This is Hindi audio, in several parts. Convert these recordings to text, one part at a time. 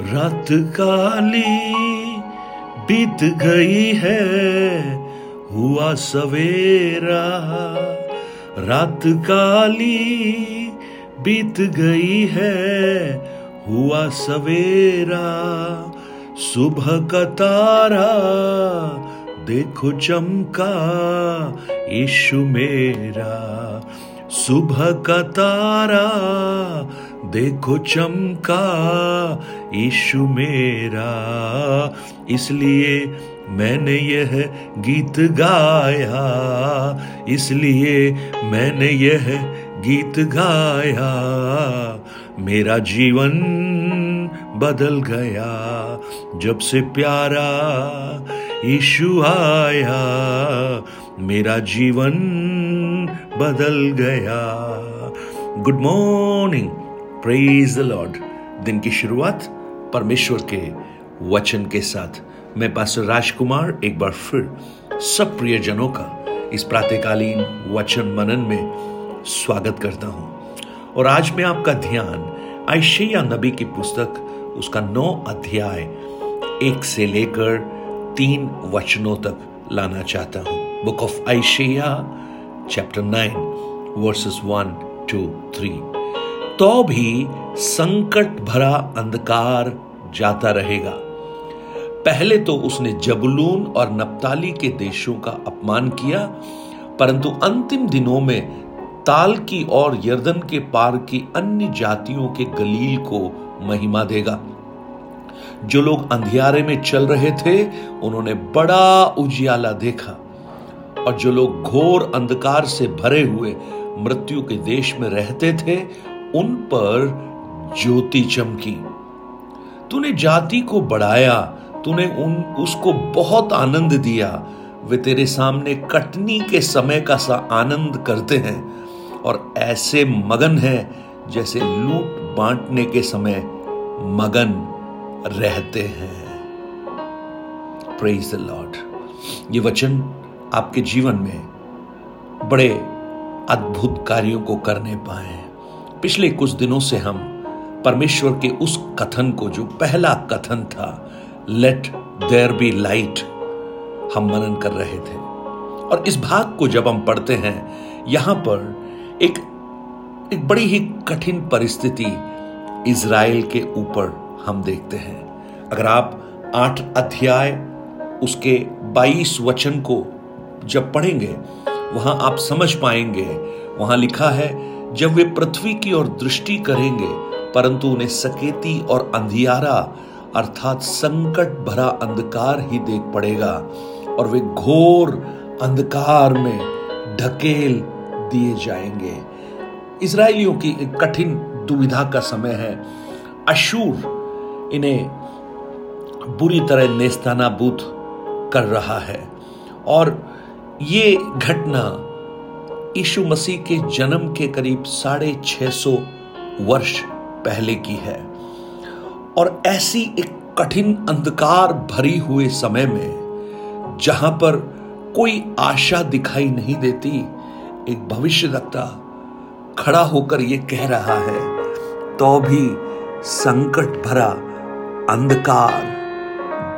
रात काली बीत गई है, हुआ सवेरा। रात काली बीत गई है, हुआ सवेरा। सुबह का तारा देखो चमका, यीशु मेरा। सुबह का तारा देखो चमका यीशु मेरा। इसलिए मैंने यह गीत गाया, इसलिए मैंने यह गीत गाया। मेरा जीवन बदल गया, जब से प्यारा यीशु आया, मेरा जीवन बदल गया। Good morning. Praise the Lord दिन की शुरुआत परमेश्वर के वचन के साथ। मैं पास्टर राजकुमार एक बार फिर सब प्रियजनों का इस प्रातकालीन वचन मनन में स्वागत करता हूँ। और आज मैं आपका ध्यान आयशिया नबी की पुस्तक, उसका नौ अध्याय, एक से लेकर तीन वचनों तक लाना चाहता हूँ। Book of Isaiah chapter nine verses one two three तो भी संकट भरा अंधकार जाता रहेगा। पहले तो उसने जबलून और नप्ताली के देशों का अपमान किया, परंतु अंतिम दिनों में ताल की और यर्दन के पार की अन्य जातियों के गलील को महिमा देगा। जो लोग अंधियारे में चल रहे थे, उन्होंने बड़ा उजियाला देखा, और जो लोग घोर अंधकार से भरे हुए मृत्यु के देश में रहते थे उन पर ज्योति चमकी। तूने जाति को बढ़ाया, तूने उन, उसको बहुत आनंद दिया। वे तेरे सामने कटनी के समय का सा आनंद करते हैं और ऐसे मगन है जैसे लूट बांटने के समय मगन रहते हैं। प्रेज द लॉर्ड ये वचन आपके जीवन में बड़े अद्भुत कार्यों को करने पाए पिछले कुछ दिनों से हम परमेश्वर के उस कथन को, जो पहला कथन था लेट देयर बी लाइट हम मनन कर रहे थे। और इस भाग को जब हम पढ़ते हैं, यहाँ पर एक एक बड़ी ही कठिन परिस्थिति इज़राइल के ऊपर हम देखते हैं। अगर आप आठ अध्याय उसके बाईस वचन को जब पढ़ेंगे, वहाँ आप समझ पाएँगे। वहाँ लिखा है जब वे पृथ्वी की ओर दृष्टि करेंगे, परंतु उन्हें सकेती और अंधियारा, अर्थात संकट भरा अंधकार ही देख पड़ेगा, और वे घोर अंधकार में ढकेल दिए जाएँगे। इसराइलियों की एक कठिन दुविधा का समय है। अशूर इन्हें बुरी तरह नेस्तानाबूत कर रहा है, और ये घटना यीशु मसीह के जन्म के करीब साढ़े छह सौ वर्ष पहले की है। और ऐसी एक कठिन अंधकार भरी हुए समय में, जहाँ पर कोई आशा दिखाई नहीं देती, एक भविष्य रखता खड़ा होकर यह कह रहा है तो भी संकट भरा अंधकार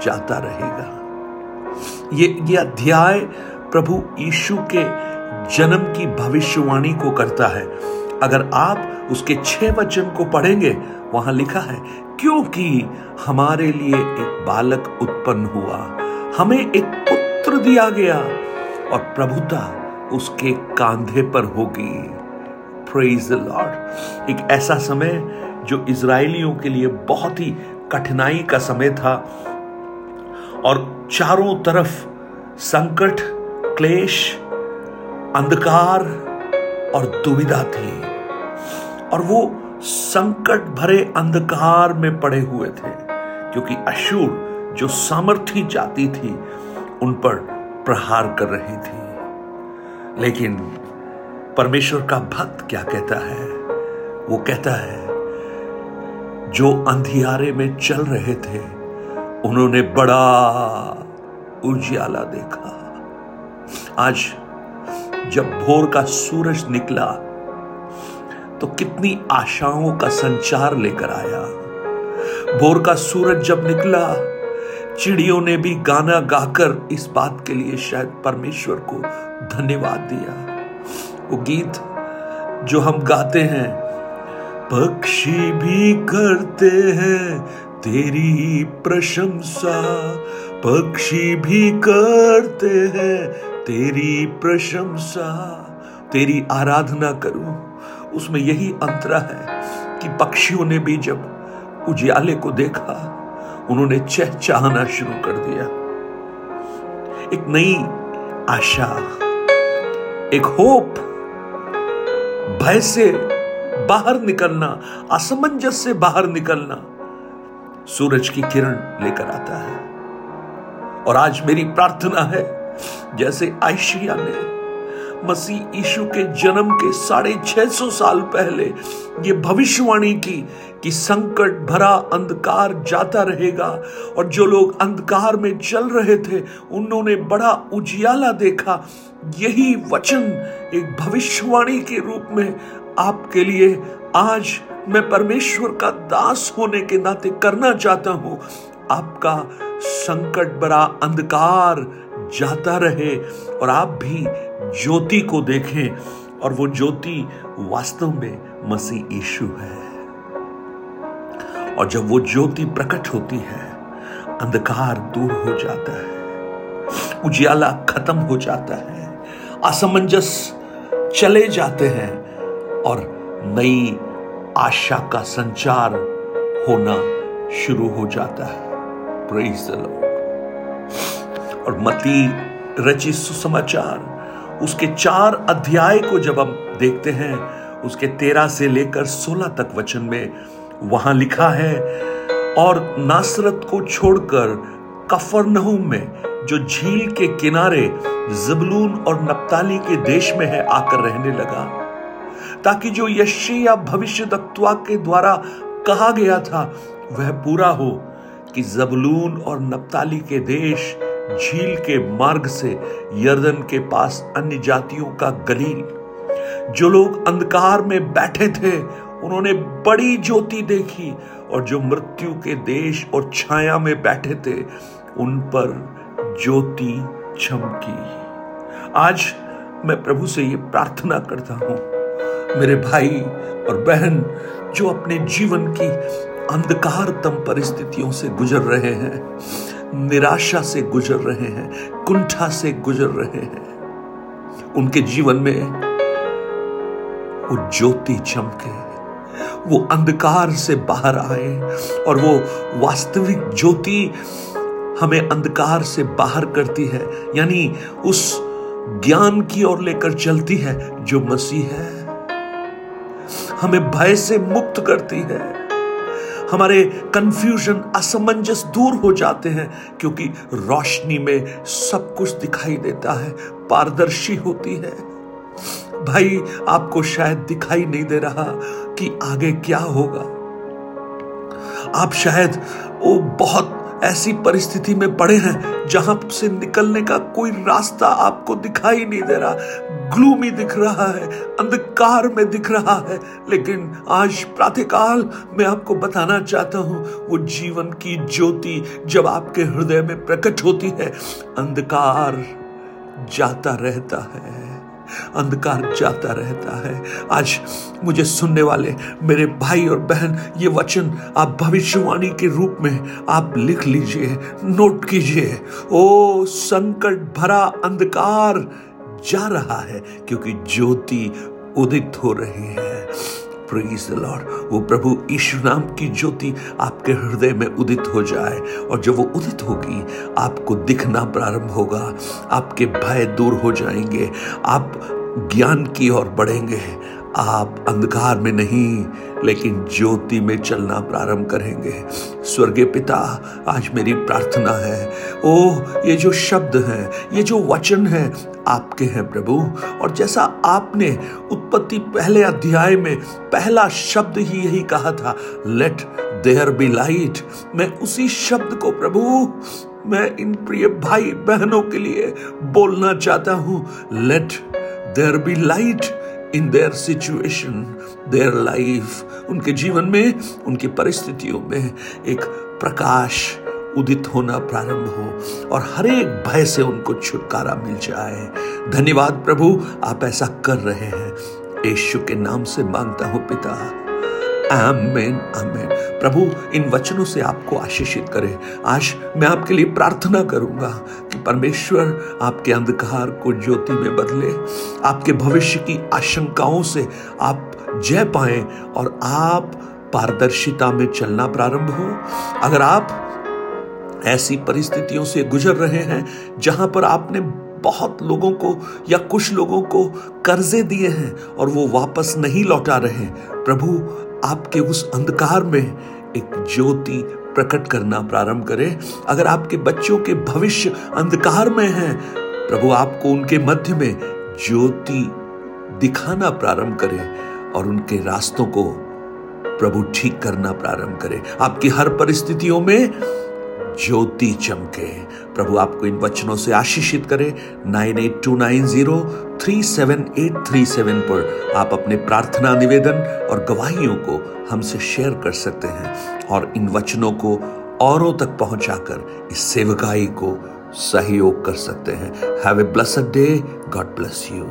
जाता रहेगा। ये ये अध्याय प्रभु यीशु के जन्म की भविष्यवाणी को करता है। अगर आप उसके छह वचन को पढ़ेंगे, वहाँ लिखा है, क्योंकि हमारे लिए एक बालक उत्पन्न हुआ, हमें एक पुत्र दिया गया और प्रभुता उसके कांधे पर होगी। प्रेज लॉर्ड एक ऐसा समय जो इसराइलियों के लिए बहुत ही कठिनाई का समय था और चारों तरफ़ संकट, क्लेश अंधकार और दुविधा थी और वो संकट भरे अंधकार में पड़े हुए थे, क्योंकि अशूर जो सामर्थी जाति थी, उन पर प्रहार कर रही थी। लेकिन परमेश्वर का भक्त क्या कहता है? वो कहता है, जो अंधियारे में चल रहे थे, उन्होंने बड़ा उजियाला देखा। आज जब भोर का सूरज निकला तो कितनी आशाओं का संचार लेकर आया। भोर का सूरज जब निकला, चिड़ियों ने भी गाना गाकर इस बात के लिए शायद परमेश्वर को धन्यवाद दिया। वो गीत जो हम गाते हैं पक्षी भी करते हैं तेरी प्रशंसा पक्षी भी करते हैं तेरी प्रशंसा, तेरी आराधना करूँ, उसमें यही अंतरा है कि पक्षियों ने भी जब उजियाले को देखा, उन्होंने चहचहाना शुरू कर दिया। एक नई आशा, एक होप, भय से बाहर निकलना, असमंजस से बाहर निकलना सूरज की किरण लेकर आता है। और आज मेरी प्रार्थना है जैसे आयशिया ने मसीह यीशु के जन्म के साढ़े छह सौ साल पहले ये भविष्यवाणी की कि संकट भरा अंधकार जाता रहेगा और जो लोग अंधकार में चल रहे थे, उन्होंने बड़ा उजियाला देखा। यही वचन एक भविष्यवाणी के रूप में आपके लिए आज मैं परमेश्वर का दास होने के नाते करना चाहता हूँ। आपका संकट भरा अंधकार जाता रहे और आप भी ज्योति को देखें और वो ज्योति वास्तव में मसीह यीशु है। और जब वो ज्योति प्रकट होती है, अंधकार दूर हो जाता है, उजियाला खत्म हो जाता है, असमंजस चले जाते हैं और नई आशा का संचार होना शुरू हो जाता है। प्रेज द लॉर्ड और मती रची सुसमाचार। उसके चार अध्याय को जब हम देखते हैं, उसके तेरह से लेकर सोलह तक वचन में वहाँ लिखा है, और नासरत को छोड़कर कफरनहुम में, जो झील के किनारे जबलून और नप्ताली के देश में है, आकर रहने लगा। ताकि जो यशिया भविष्य तत्वा के द्वारा कहा गया था, वह पूरा हो कि जबलून और नप्ताली के देश झील के मार्ग से यर्दन के पास अन्य जातियों का गलील। जो लोग अंधकार में बैठे थे, उन्होंने बड़ी ज्योति देखी और जो मृत्यु के देश और छाया में बैठे थे, उन पर ज्योति चमकी। आज मैं प्रभु से ये प्रार्थना करता हूँ, मेरे भाई और बहन, जो अपने जीवन की अंधकारतम परिस्थितियों से गुजर रहे हैं निराशा से गुजर रहे हैं, कुंठा से गुजर रहे हैं। उनके जीवन में वो ज्योति चमके, वो अंधकार से बाहर आए और वो वास्तविक ज्योति हमें अंधकार से बाहर करती है, यानी उस ज्ञान की ओर लेकर चलती है जो मसीह है। हमें भय से मुक्त करती है। हमारे कंफ्यूजन असमंजस दूर हो जाते हैं, क्योंकि रोशनी में सब कुछ दिखाई देता है, पारदर्शी होती है। भाई, आपको शायद दिखाई नहीं दे रहा कि आगे क्या होगा। आप शायद वो बहुत ऐसी परिस्थिति में पड़े हैं जहाँ से निकलने का कोई रास्ता आपको दिखाई नहीं दे रहा। ग्लूमी दिख रहा है, अंधकार में दिख रहा है। लेकिन आज प्रातःकाल मैं आपको बताना चाहता हूँ, वो जीवन की ज्योति जब आपके हृदय में प्रकट होती है, अंधकार जाता रहता है। अंधकार जाता रहता है। आज मुझे सुनने वाले मेरे भाई और बहन, ये वचन आप भविष्यवाणी के रूप में आप लिख लीजिए, नोट कीजिए। ओ, संकट भरा अंधकार जा रहा है, क्योंकि ज्योति उदित हो रही है। प्रेज द लॉर्ड वो प्रभु यीशु नाम की ज्योति आपके हृदय में उदित हो जाए और जब वो उदित होगी, आपको दिखना प्रारंभ होगा। आपके भय दूर हो जाएँगे। आप ज्ञान की ओर बढ़ेंगे। आप अंधकार में नहीं, लेकिन ज्योति में चलना प्रारंभ करेंगे। स्वर्गीय पिता, आज मेरी प्रार्थना है। ओ ये जो शब्द है, ये जो वचन है आपके हैं प्रभु। और जैसा आपने उत्पत्ति पहले अध्याय में पहला शब्द ही यही कहा था लेट देयर बी लाइट मैं उसी शब्द को प्रभु, मैं इन प्रिय भाई बहनों के लिए बोलना चाहता हूँ। Let there be light in their situation their life उनके जीवन में, उनकी परिस्थितियों में एक प्रकाश उदित होना प्रारंभ हो और हर एक भय से उनको छुटकारा मिल जाए। धन्यवाद प्रभु, आप ऐसा कर रहे हैं। यीशु के नाम से माँगता हूँ पिता। आमेन आमेन। प्रभु, इन वचनों से आपको आशीषित करे। आज मैं आपके लिए प्रार्थना करूँगा कि परमेश्वर आपके अंधकार को ज्योति में बदले, आपके भविष्य की आशंकाओं से आप जय पाए और आप पारदर्शिता में चलना प्रारंभ हो। अगर आप ऐसी परिस्थितियों से गुजर रहे हैं जहाँ पर आपने बहुत लोगों को या कुछ लोगों को कर्जे दिए हैं और वो वापस नहीं लौटा रहे। प्रभु, आपके उस अंधकार में एक ज्योति प्रकट करना प्रारंभ करें। अगर आपके बच्चों के भविष्य अंधकार में है, प्रभु, आपको उनके मध्य में ज्योति दिखाना प्रारंभ करें और उनके रास्तों को प्रभु ठीक करना प्रारंभ करें। आपकी हर परिस्थितियों में ज्योति चमके। प्रभु आपको इन वचनों से आशीषित करे। Nine eight two nine zero three seven eight three seven पर आप अपने प्रार्थना निवेदन और गवाहियों को हमसे शेयर कर सकते हैं और इन वचनों को औरों तक पहुंचाकर इस सेवकाई को सहयोग कर सकते हैं। Have a blessed day God bless you